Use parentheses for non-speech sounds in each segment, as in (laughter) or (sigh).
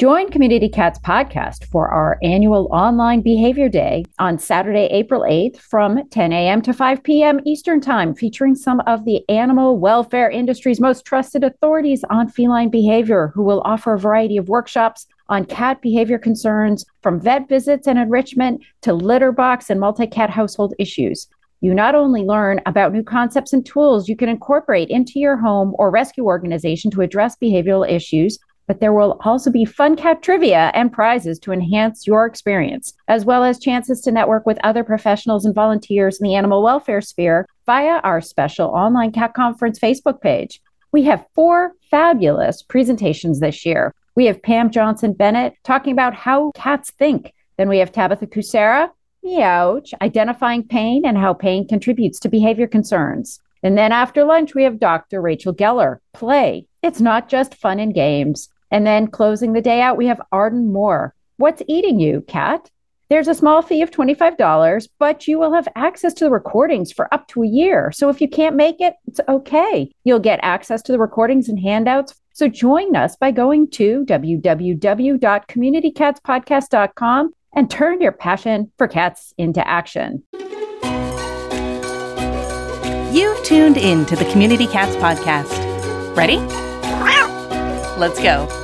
Join Community Cats podcast for our annual online behavior day on Saturday, April 8th from 10 a.m. to 5 p.m. Eastern Time, featuring some of the animal welfare industry's most trusted authorities on feline behavior who will offer a variety of workshops on cat behavior concerns from vet visits and enrichment to litter box and multi cat household issues. You not only learn about new concepts and tools you can incorporate into your home or rescue organization to address behavioral issues, but there will also be fun cat trivia and prizes to enhance your experience, as well as chances to network with other professionals and volunteers in the animal welfare sphere via our special online cat conference Facebook page. We have four fabulous presentations this year. We have Pam Johnson Bennett talking about how cats think. Then we have Tabitha Kucera, Meowch, identifying pain and how pain contributes to behavior concerns. And then after lunch, we have Dr. Rachel Geller, Play. It's not just fun and games. And then closing the day out, we have Arden Moore. What's eating you, cat? There's a small fee of $25, but you will have access to the recordings for up to a year. So if you can't make it, it's okay. You'll get access to the recordings and handouts. So join us by going to www.communitycatspodcast.com and turn your passion for cats into action. You've tuned in to the Community Cats Podcast. Ready? Let's go.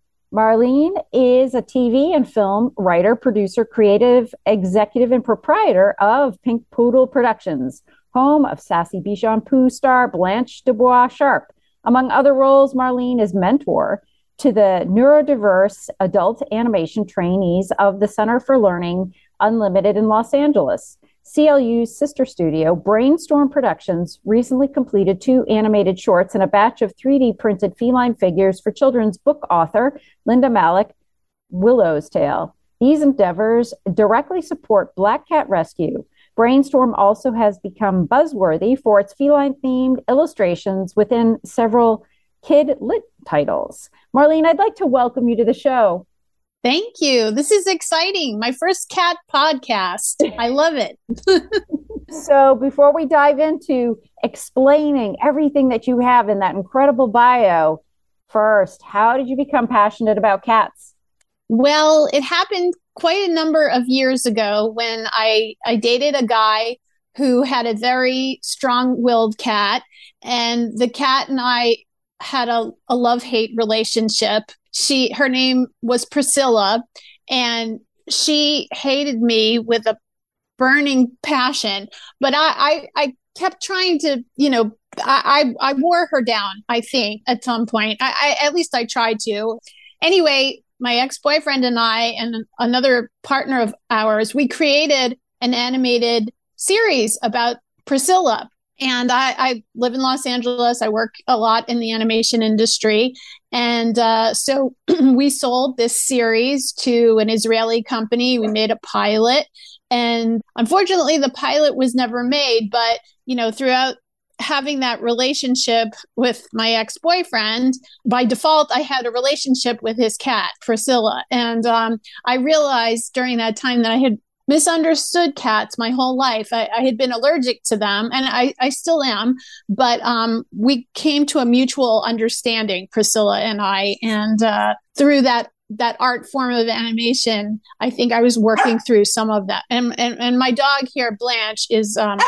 Marlene is a TV and film writer, producer, creative executive, and proprietor of Pink Poodle Productions, home of sassy Bichon Poo star Blanche Dubois Sharp. Among other roles, Marlene is mentor to the neurodiverse adult animation trainees of the Center for Learning Unlimited in Los Angeles. CLU's sister studio, Brainstorm Productions, recently completed two animated shorts and a batch of 3D printed feline figures for children's book author Linda Malik, Willow's Tale. These endeavors directly support Black Cat Rescue. Brainstorm also has become buzzworthy for its feline themed illustrations within several kid lit titles. Marlene, I'd like to welcome you to the show. Thank you. This is exciting. My first cat podcast. I love it. (laughs) so, before we dive into explaining everything that you have in that incredible bio, first, how did you become passionate about cats? Well, it happened quite a number of years ago when I, I dated a guy who had a very strong willed cat. And the cat and I had a, a love hate relationship she her name was Priscilla and she hated me with a burning passion but I, I I, kept trying to you know I, I, I wore her down I think at some point. I, I at least I tried to. Anyway my ex-boyfriend and I and another partner of ours we created an animated series about Priscilla and I, I, live in Los Angeles. I work a lot in the animation industry. And uh, so (clears throat) we sold this series to an Israeli company. We made a pilot. And unfortunately, the pilot was never made. But, you know, throughout having that relationship with my ex boyfriend, by default, I had a relationship with his cat, Priscilla. And um, I realized during that time that I had misunderstood cats my whole life. I, I, had been allergic to them, and I, I still am. But um, we came to a mutual understanding, Priscilla and I, and uh, through that that art form of animation, I think I was working through some of that. And and, and my dog here, Blanche, is um,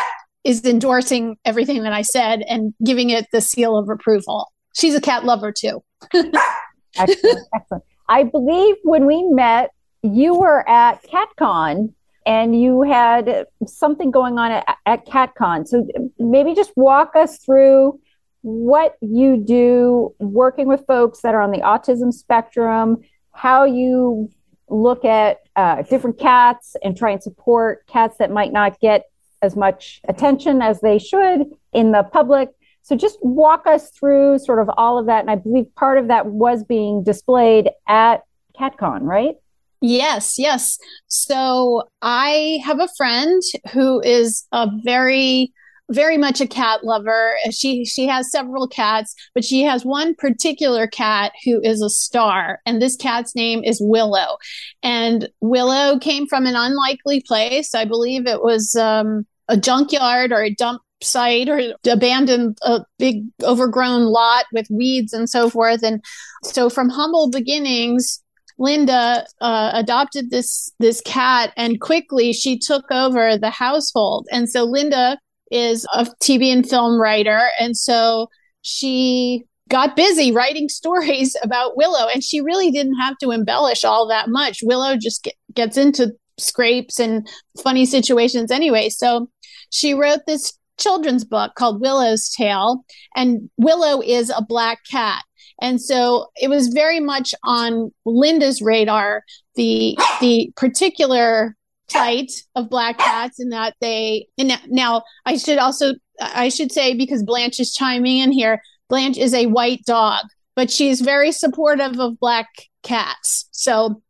is endorsing everything that I said and giving it the seal of approval. She's a cat lover too. (laughs) excellent, excellent. I believe when we met, you were at CatCon and you had something going on at, at CatCon. So maybe just walk us through what you do working with folks that are on the autism spectrum, how you look at uh, different cats and try and support cats that might not get as much attention as they should in the public. So just walk us through sort of all of that. And I believe part of that was being displayed at CatCon, right? Yes, yes. So I have a friend who is a very very much a cat lover. She she has several cats, but she has one particular cat who is a star, and this cat's name is Willow. And Willow came from an unlikely place. I believe it was um, a junkyard or a dump site or abandoned a big overgrown lot with weeds and so forth. And so from humble beginnings, Linda uh, adopted this this cat, and quickly she took over the household. And so Linda is a TV and film writer, and so she got busy writing (laughs) stories about Willow, and she really didn't have to embellish all that much. Willow just get, gets into scrapes and funny situations anyway. So she wrote this children's book called Willow's Tale, and Willow is a black cat. And so it was very much on Linda's radar, the the particular plight of black cats and that they and now I should also I should say because Blanche is chiming in here, Blanche is a white dog, but she's very supportive of black cats. So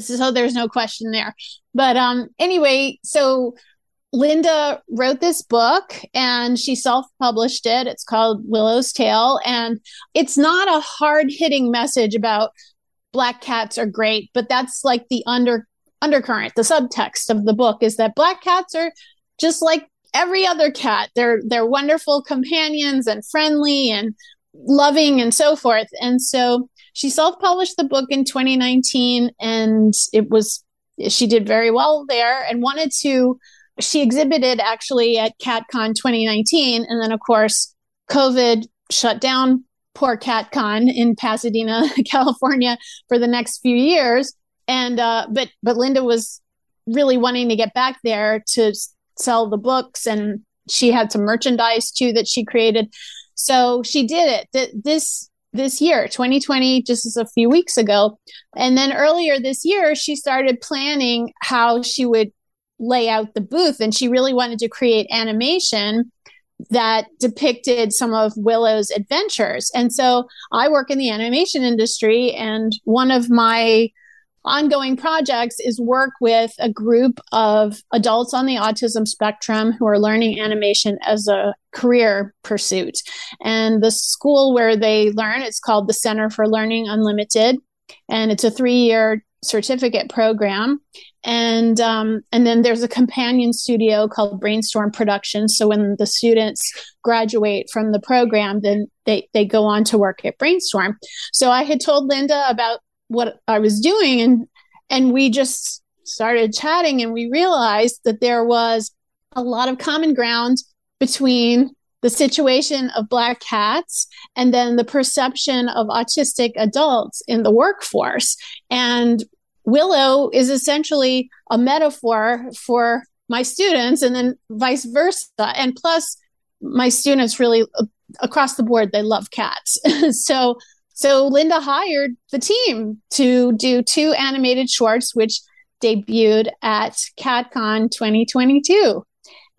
so there's no question there. But um anyway, so Linda wrote this book and she self published it. It's called Willow's Tale. And it's not a hard hitting message about black cats are great, but that's like the under undercurrent, the subtext of the book is that black cats are just like every other cat. They're they're wonderful companions and friendly and loving and so forth. And so she self-published the book in 2019 and it was she did very well there and wanted to she exhibited actually at CatCon 2019. And then, of course, COVID shut down poor CatCon in Pasadena, (laughs) California for the next few years. And, uh, but, but Linda was really wanting to get back there to sell the books and she had some merchandise too that she created. So she did it. Th- this this year 2020 just as a few weeks ago and then earlier this year she started planning how she would lay out the booth and she really wanted to create animation that depicted some of Willow's adventures. And so I work in the animation industry and one of my ongoing projects is work with a group of adults on the autism spectrum who are learning animation as a career pursuit. And the school where they learn, it's called the Center for Learning Unlimited and it's a 3-year certificate program and um, and then there's a companion studio called brainstorm productions. So when the students graduate from the program then they they go on to work at brainstorm. So i had told linda about what i was doing and and we just started chatting and we realized that there was a lot of common ground between the situation of black cats and then the perception of autistic adults in the workforce. And Willow is essentially a metaphor for my students and then vice versa. And plus, my students really uh, across the board they love cats. (laughs) so so Linda hired the team to do two animated shorts which debuted at CatCon 2022.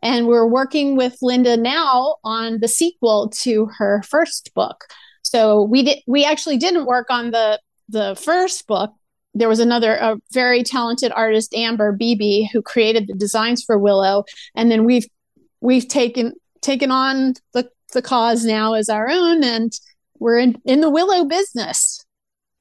And we're working with Linda now on the sequel to her first book. So we did we actually didn't work on the the first book there was another a very talented artist amber beebe who created the designs for willow. And then we've we've taken taken on the the cause now as our own and we're in, in the willow business.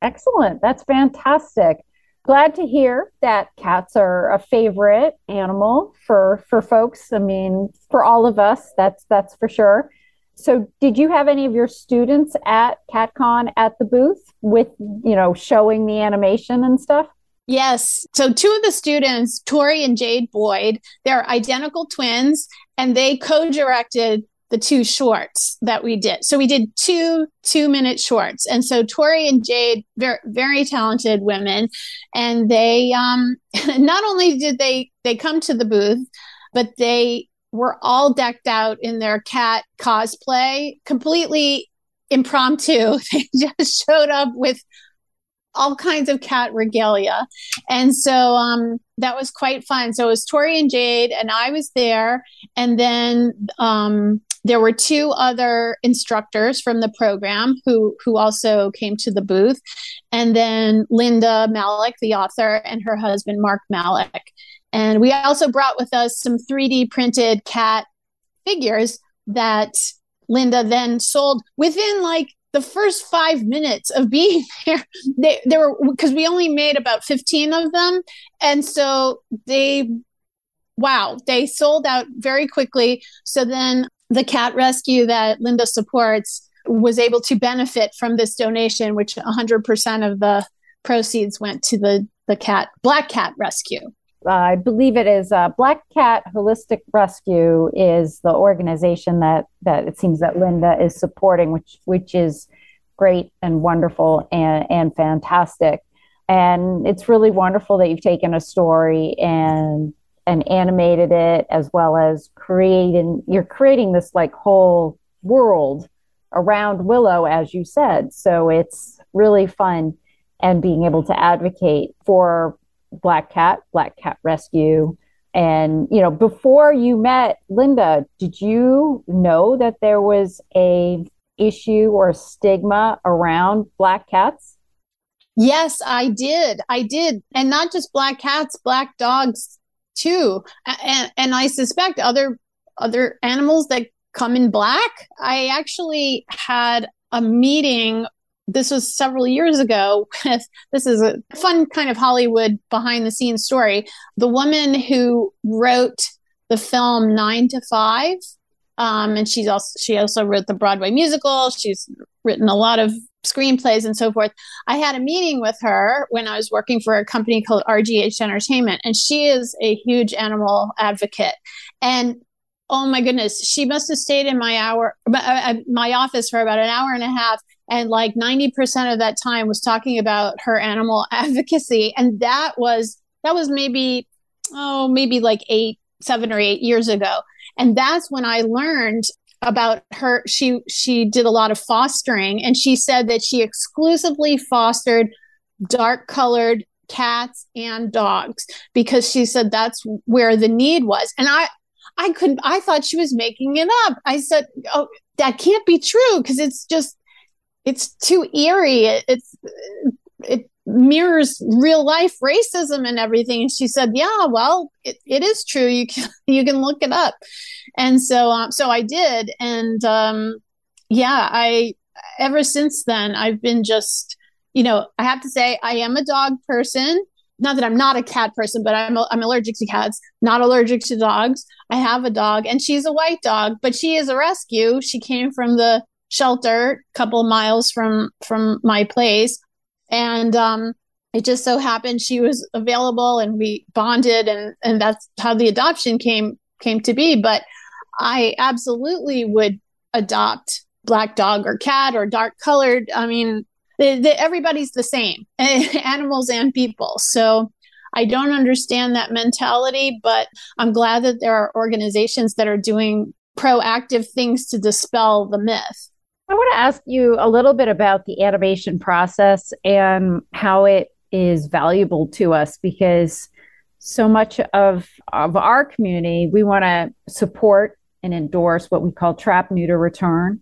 Excellent. That's fantastic. Glad to hear that cats are a favorite animal for for folks. I mean for all of us that's that's for sure so did you have any of your students at catcon at the booth with you know showing the animation and stuff? Yes. So two of the students tori and jade boyd they're identical twins and they co-directed the two shorts that we did. So we did two two minute shorts. And so tori and jade very very talented women and they um (laughs) not only did they they come to the booth but they were all decked out in their cat cosplay, completely impromptu. (laughs) They just showed up with all kinds of cat regalia. And so um, that was quite fun. So it was Tori and Jade, and I was there. And then um, there were two other instructors from the program who who also came to the booth and then linda malik the author and her husband mark malik and we also brought with us some 3d printed cat figures that linda then sold within like the first five minutes of being (laughs) there. They, they were because we only made about 15 of them. And so they wow they sold out very quickly. So then the cat rescue that Linda supports was able to benefit from this donation, which 100% of the proceeds went to the, the cat, Black Cat Rescue. I believe it is uh, Black Cat Holistic Rescue is the organization that that it seems that Linda is supporting, which which is great and wonderful and and fantastic. And it's really wonderful that you've taken a story and and animated it as well as creating you're creating this like whole world around willow as you said so it's really fun and being able to advocate for black cat black cat rescue and you know before you met linda did you know that there was a issue or stigma around black cats yes i did i did and not just black cats black dogs too. And, and I suspect other other animals that come in black. I actually had a meeting this was several years ago (laughs) with this is a fun kind of Hollywood behind the scenes story. The woman who wrote the film Nine to Five, um, and she's also she also wrote the Broadway musical. She's written a lot of screenplays and so forth. I had a meeting with her when I was working for a company called RGH Entertainment, and she is a huge animal advocate. And oh my goodness, she must have stayed in my hour, uh, uh, my office for about an hour and a half, and like ninety percent of that time was talking about her animal (laughs) advocacy, and that was that was maybe oh maybe like eight, seven or eight years ago. And that's when I learned about her. She she did a lot of fostering and she said that she exclusively fostered dark colored cats and dogs because she said that's where the need was. And i i couldn't i thought she was making it up. I said oh that can't be true because it's just it's too eerie. It, it's it mirrors real life racism and everything. And she said yeah well it, it is true. You can (laughs) you can look it up. And so um, so i did. And um, yeah i ever since then i've been just you know i have to say i am a dog person. Not that i'm not a cat person but i'm, I'm allergic to cats not allergic to dogs. I have a dog and she's a white dog but she is a rescue. She came from the shelter a couple miles from from my place. And um, it just so happened she was available and we bonded and and that's how the adoption came came to be. But i absolutely would adopt black dog or cat or dark colored. I mean everybody's the same (laughs) animals and people. So i don't understand that mentality but i'm glad that there are organizations that are doing proactive things to dispel the myth I want to ask you a little bit about the animation process and how it is valuable to us because so much of, of our community, we want to support and endorse what we call trap, neuter, return.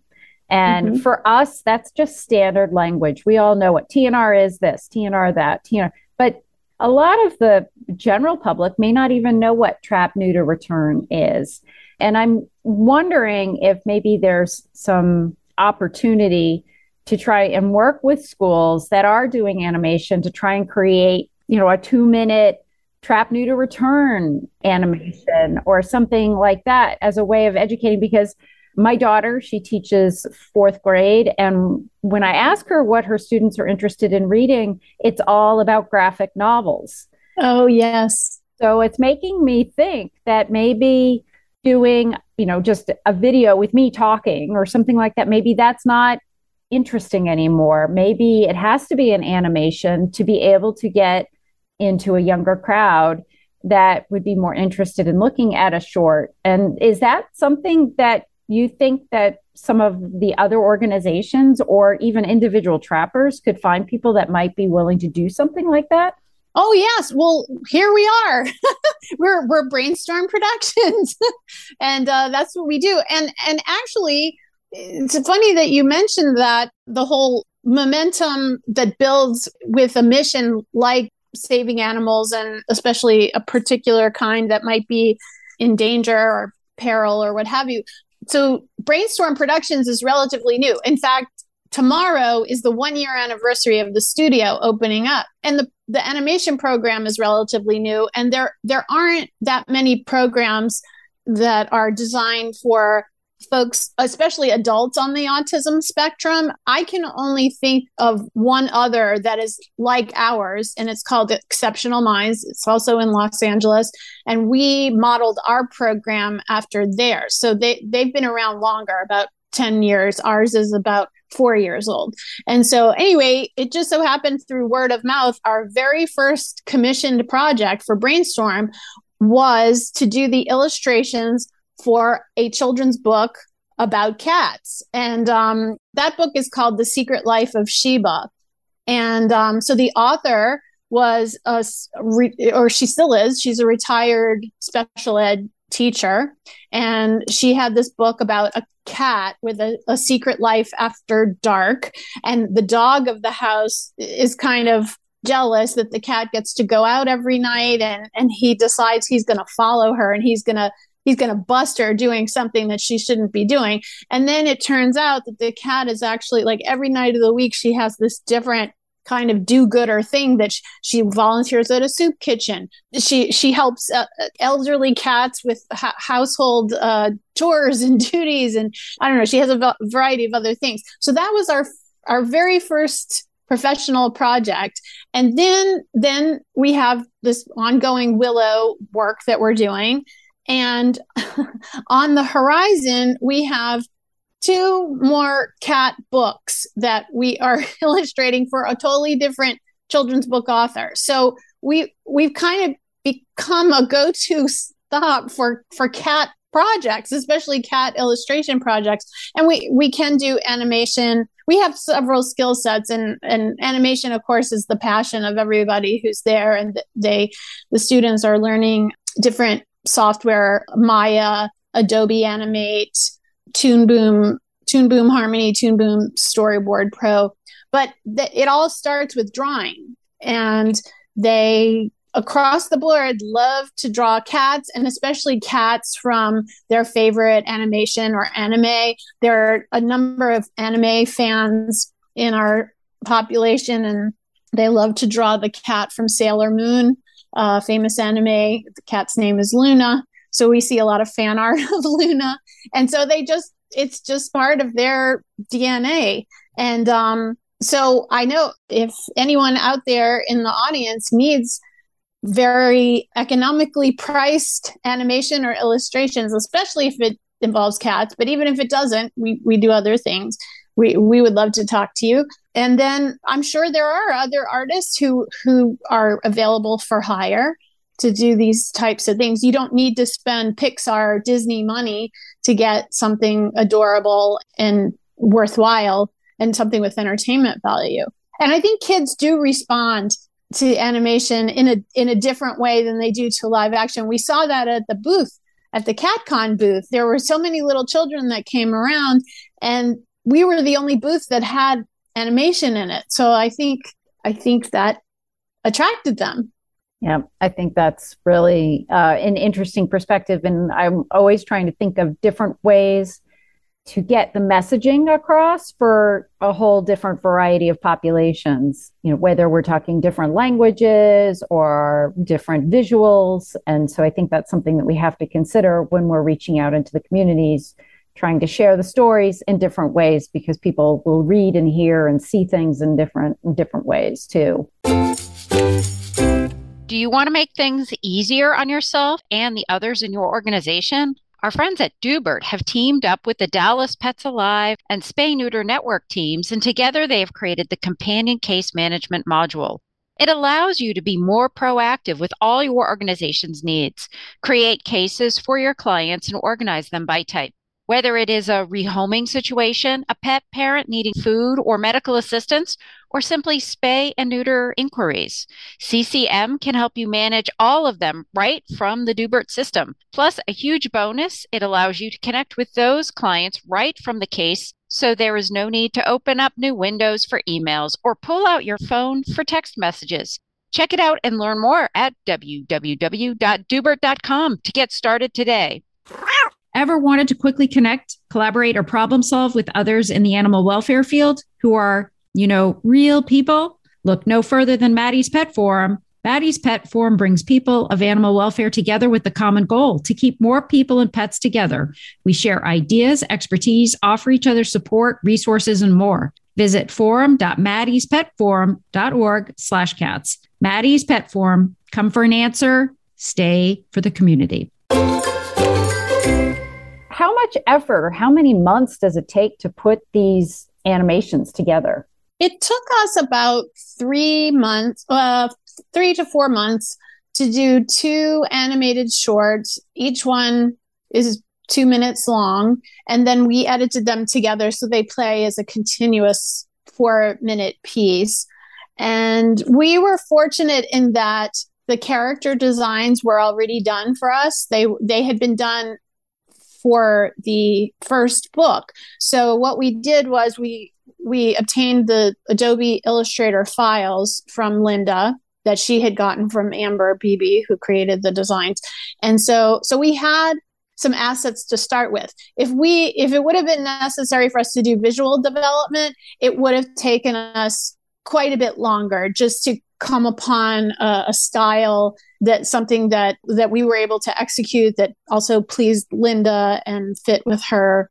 And mm-hmm. for us, that's just standard language. We all know what TNR is this, TNR that, TNR. But a lot of the general public may not even know what trap, neuter, return is. And I'm wondering if maybe there's some opportunity to try and work with schools that are doing animation to try and create, you know, a two minute trap neuter return animation or something like that as a way of educating because my daughter she teaches fourth grade and when i ask her what her students are interested in reading it's all about graphic novels. Oh yes. So it's making me think that maybe doing, you know, just a video with me talking or something like that, maybe that's not interesting anymore. Maybe it has to be an animation to be able to get into a younger crowd that would be more interested in looking at a short. And is that something that you think that some of the other organizations or even individual trappers could find people that might be willing to do something like that? Oh yes, well here we are. (laughs) we're we're Brainstorm Productions, (laughs) and uh, that's what we do. And and actually, it's funny that you mentioned that the whole momentum that builds with a mission like saving animals, and especially a particular kind that might be in danger or peril or what have you. So Brainstorm Productions is relatively new. In fact, tomorrow is the one year anniversary of the studio opening up. And the, the animation program is relatively new and there there aren't that many programs that are designed for folks especially adults on the autism spectrum. I can only think of one other that is like ours and it's called exceptional minds. It's also in los angeles. And we modeled our program after theirs. So they they've been around longer about 10 years ours is about four years old. And so, anyway, it just so happened through word of mouth, our very first commissioned project for Brainstorm was to do the illustrations for a children's book about cats. And um, that book is called The Secret Life of Sheba. And um, so the author was a, or she still is, she's a retired special ed teacher. And she had this book about a cat with a, a, secret life after dark. And the dog of the house is kind of jealous that the cat gets to go out every night and, and he decides he's going to follow her and he's going to he's going to bust her doing something that she shouldn't be doing and then it turns out that the cat is actually like every night of the week she has this different kind of do-gooder thing that she, she, volunteers at a soup kitchen. She she helps uh, elderly cats with ha- household uh, chores and (laughs) duties, and I don't know. She has a variety of other things. So that was our our very first professional project, and then then we have this ongoing Willow work that we're doing. And (laughs) on the horizon, we have two more cat books that we are (laughs) illustrating for a totally different children's book author. So we we've kind of become a go-to stop for for cat projects, especially cat illustration projects. And we we can do animation. We have several skill sets and and animation of course is the passion of everybody who's there and they the students are learning different software, Maya, Adobe Animate, Toon Boom, Toon Boom Harmony, Toon Boom Storyboard Pro. But th- it all starts with drawing. And they across the board love to draw cats and especially cats from their favorite animation or anime. There are a number of anime fans in our population and they love to draw the cat from Sailor Moon, uh, famous anime. The cat's name is Luna. So we see a lot of fan (laughs) art of Luna. And so they just it's just part of their DNA. And um, so I know if anyone out there in the audience needs very economically priced animation or illustrations, especially if it involves cats, but even if it doesn't, we, we do other things. We, we would love to talk to you. And then I'm sure there are other artists who, who are available for hire to do these types of things. You don't need to spend Pixar, Disney money to get something adorable and worthwhile and something with entertainment value. And I think kids do respond to animation in a in a different way than they do to live action. We saw that at the booth at the CatCon booth. There were so many little children that came around and we were the only booth that had animation in it. So I think I think that attracted them. Yeah, I think that's really uh, an interesting perspective. And I'm always trying to think of different ways to get the messaging across for a whole different variety of populations, you know, whether we're talking different languages or different visuals. And so I think that's something that we have to consider when we're reaching out into the communities, trying to share the stories in different ways because people will read and hear and see things in different in different ways too. Do you want to make things easier on yourself and the others in your organization? Our friends at Doobert have teamed up with the Dallas Pets Alive and Spay Neuter Network teams, and together they have created the Companion Case Management module. It allows you to be more proactive with all your organization's needs, create cases for your clients, and organize them by type. Whether it is a rehoming situation, a pet parent needing food or medical assistance, or simply spay and neuter inquiries. CCM can help you manage all of them right from the Doobert system. Plus, a huge bonus, it allows you to connect with those clients right from the case so there is no need to open up new windows for emails or pull out your phone for text messages. Check it out and learn more at www.doobert.com to get started today. Ever wanted to quickly connect, collaborate, or problem solve with others in the animal welfare field who are, you know, real people? Look no further than Maddie's Pet Forum. Maddie's Pet Forum brings people of animal welfare together with the common goal to keep more people and pets together. We share ideas, expertise, offer each other support, resources, and more. Visit forum.maddiespetforum.org slash cats. Maddie's Pet Forum. Come for an answer. Stay for the community. How much effort or how many months does it take to put these animations together? It took us about three months, uh, three to four months to do two animated shorts. Each one is two minutes long. And then we edited them together so they play as a continuous four minute piece. And we were fortunate in that the character designs were already done for us. They they had been done for the first book. So what we did was we we obtained the Adobe Illustrator files from Linda that she had gotten from Amber Beebe, who created the designs. And so, so we had some assets to start with. If we, if it would have been necessary for us to do visual development, it would have taken us quite a bit longer just to come upon a, a style that something that that we were able to execute that also pleased Linda and fit with her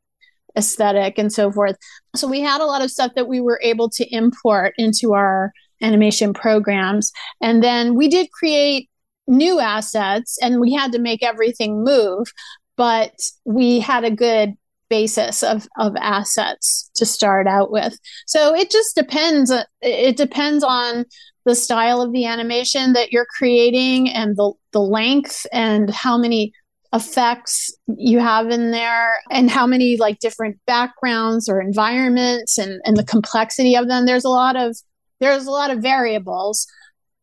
aesthetic and so forth. So we had a lot of stuff that we were able to import into our animation programs. And then we did create new assets and we had to make everything move, but we had a good basis of, of assets to start out with. So it just depends. Uh, it depends on the style of the animation that you're creating and the, the length and how many effects you have in there and how many like different backgrounds or environments and, and the complexity of them. There's a lot of there's a lot of variables,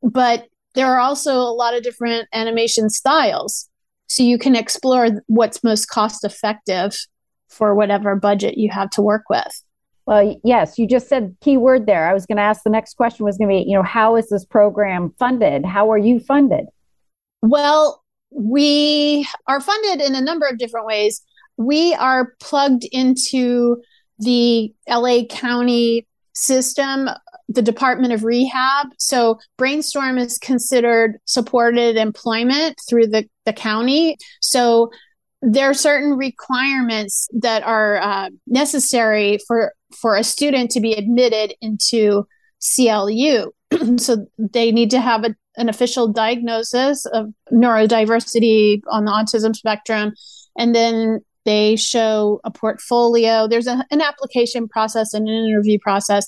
but there are also a lot of different animation styles. So you can explore what's most cost effective for whatever budget you have to work with. Well, yes, you just said key word there. I was going to ask the next question was going to be, you know, how is this program funded? How are you funded? Well, we are funded in a number of different ways. We are plugged into the LA County system the Department of Rehab. So Brainstorm is considered supported employment through the, the county. So there are certain requirements that are uh, necessary for for a student to be admitted into CLU. (clears throat) so they need to have a, an official diagnosis of neurodiversity on the autism spectrum, and then they show a portfolio. There's a, an application process and an interview process,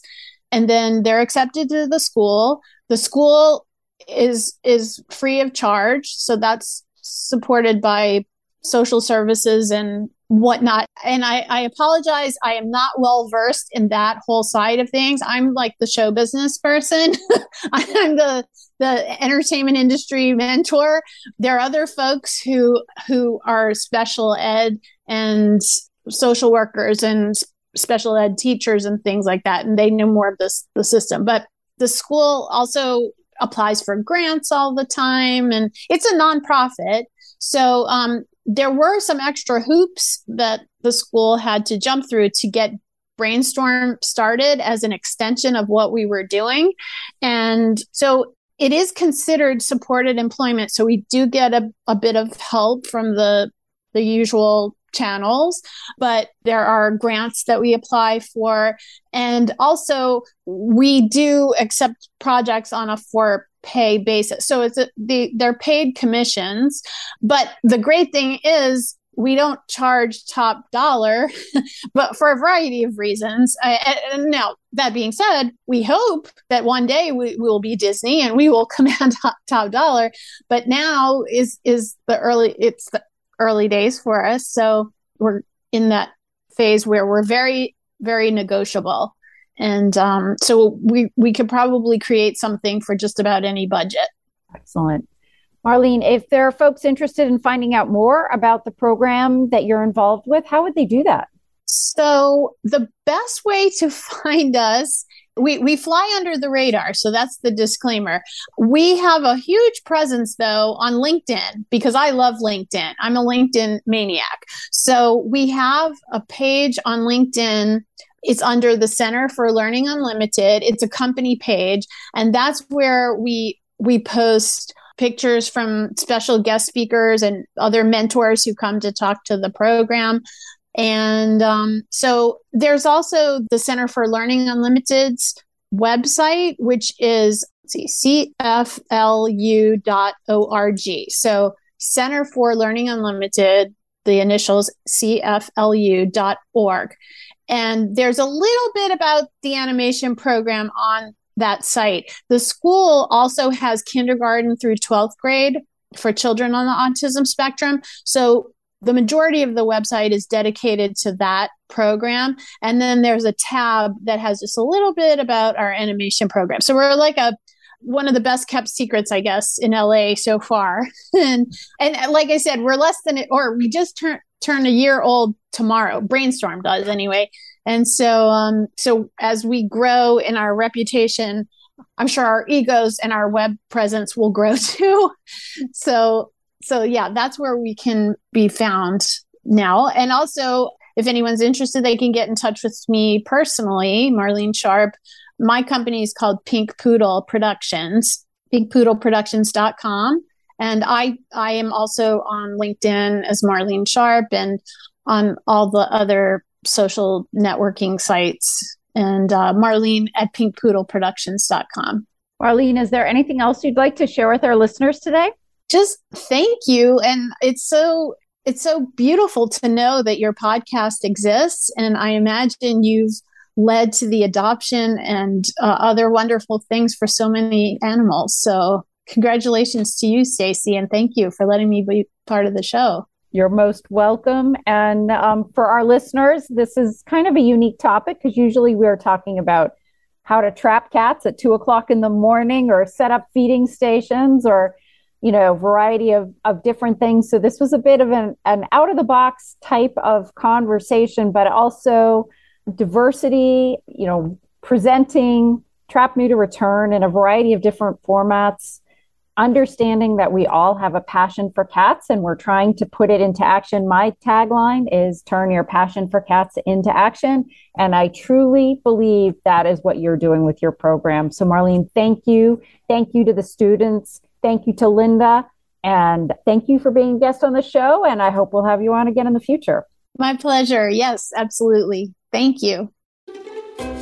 and then they're accepted to the school. The school is is free of charge, so that's supported by social services and whatnot. And I, I apologize, I am not well versed in that whole side of things. I'm like the show business person. (laughs) I'm the the entertainment industry mentor. There are other folks who who are special ed and social workers and special ed teachers and things like that, and they know more of this the system. But the school also applies for grants all the time, and it's a nonprofit. So um, there were some extra hoops that the school had to jump through to get brainstorm started as an extension of what we were doing and so it is considered supported employment so we do get a, a bit of help from the the usual channels, but there are grants that we apply for. And also, we do accept projects on a for pay basis. So it's a, the, they're paid commissions. But the great thing is, we don't charge top dollar, (laughs) but for a variety of reasons. and now, that being said, we hope that one day we, will be Disney and we will (laughs) command top dollar. But now is is the early it's the early days for us. So we're in that phase where we're very, very negotiable. And um, so we we could probably create something for just about any budget. Excellent. Marlene, if there are folks interested in finding out more about the program that you're involved with, how would they do that? So, the best way to (laughs) find us, we, we fly under the radar. So, that's the disclaimer. We have a huge presence, though, on LinkedIn because I love LinkedIn. I'm a LinkedIn maniac. So, we have a page on LinkedIn it's under the Center for Learning Unlimited. It's a company page, and that's where we we post pictures from special guest speakers and other mentors who come to talk to the program. And um, so there's also the Center for Learning Unlimited's website, which is see, cflu.org. So Center for Learning Unlimited, the initials cflu.org. And there's a little bit about the animation program on that site. The school also has kindergarten through 12th grade for children on the autism spectrum. So the majority of the website is dedicated to that program. And then there's a tab that has just a little bit about our animation program. So we're like a one of the best kept secrets, I guess, in LA so far. (laughs) and and like I said, we're less than it, or we just turned turn a year old tomorrow. Brainstorm does anyway. And so um so as we grow in our reputation, I'm sure our egos and our web presence will grow (laughs) too. so so yeah, that's where we can be found now. And also, if anyone's interested, they can get in touch with me personally, Marlene Sharp. My company is called Pink Poodle Productions, pinkpoodleproductions.com. And I, I am also on LinkedIn as Marlene Sharp and on all the other social networking sites and uh, Marlene at pinkpoodleproductions.com. Marlene, is there anything else you'd like to share with our listeners today? just thank you and it's so it's so beautiful to know that your podcast exists and i imagine you've led to the adoption and uh, other wonderful things for so many animals so congratulations to you stacy and thank you for letting me be part of the show. You're most welcome. And um, for our listeners this is kind of a unique topic because usually we're talking about how to trap cats at two o'clock in the morning or set up feeding stations or you know variety of of different things. So this was a bit of an, an out of the box type of conversation but also diversity you know presenting trap neuter return in a variety of different formats understanding that we all have a passion for cats and we're trying to put it into action my tagline is turn your passion for cats into action and i truly believe that is what you're doing with your program so marlene thank you thank you to the students Thank you to Linda. And thank you for being a guest on the show. And I hope we'll have you on again in the future. My pleasure. Yes, absolutely. Thank you.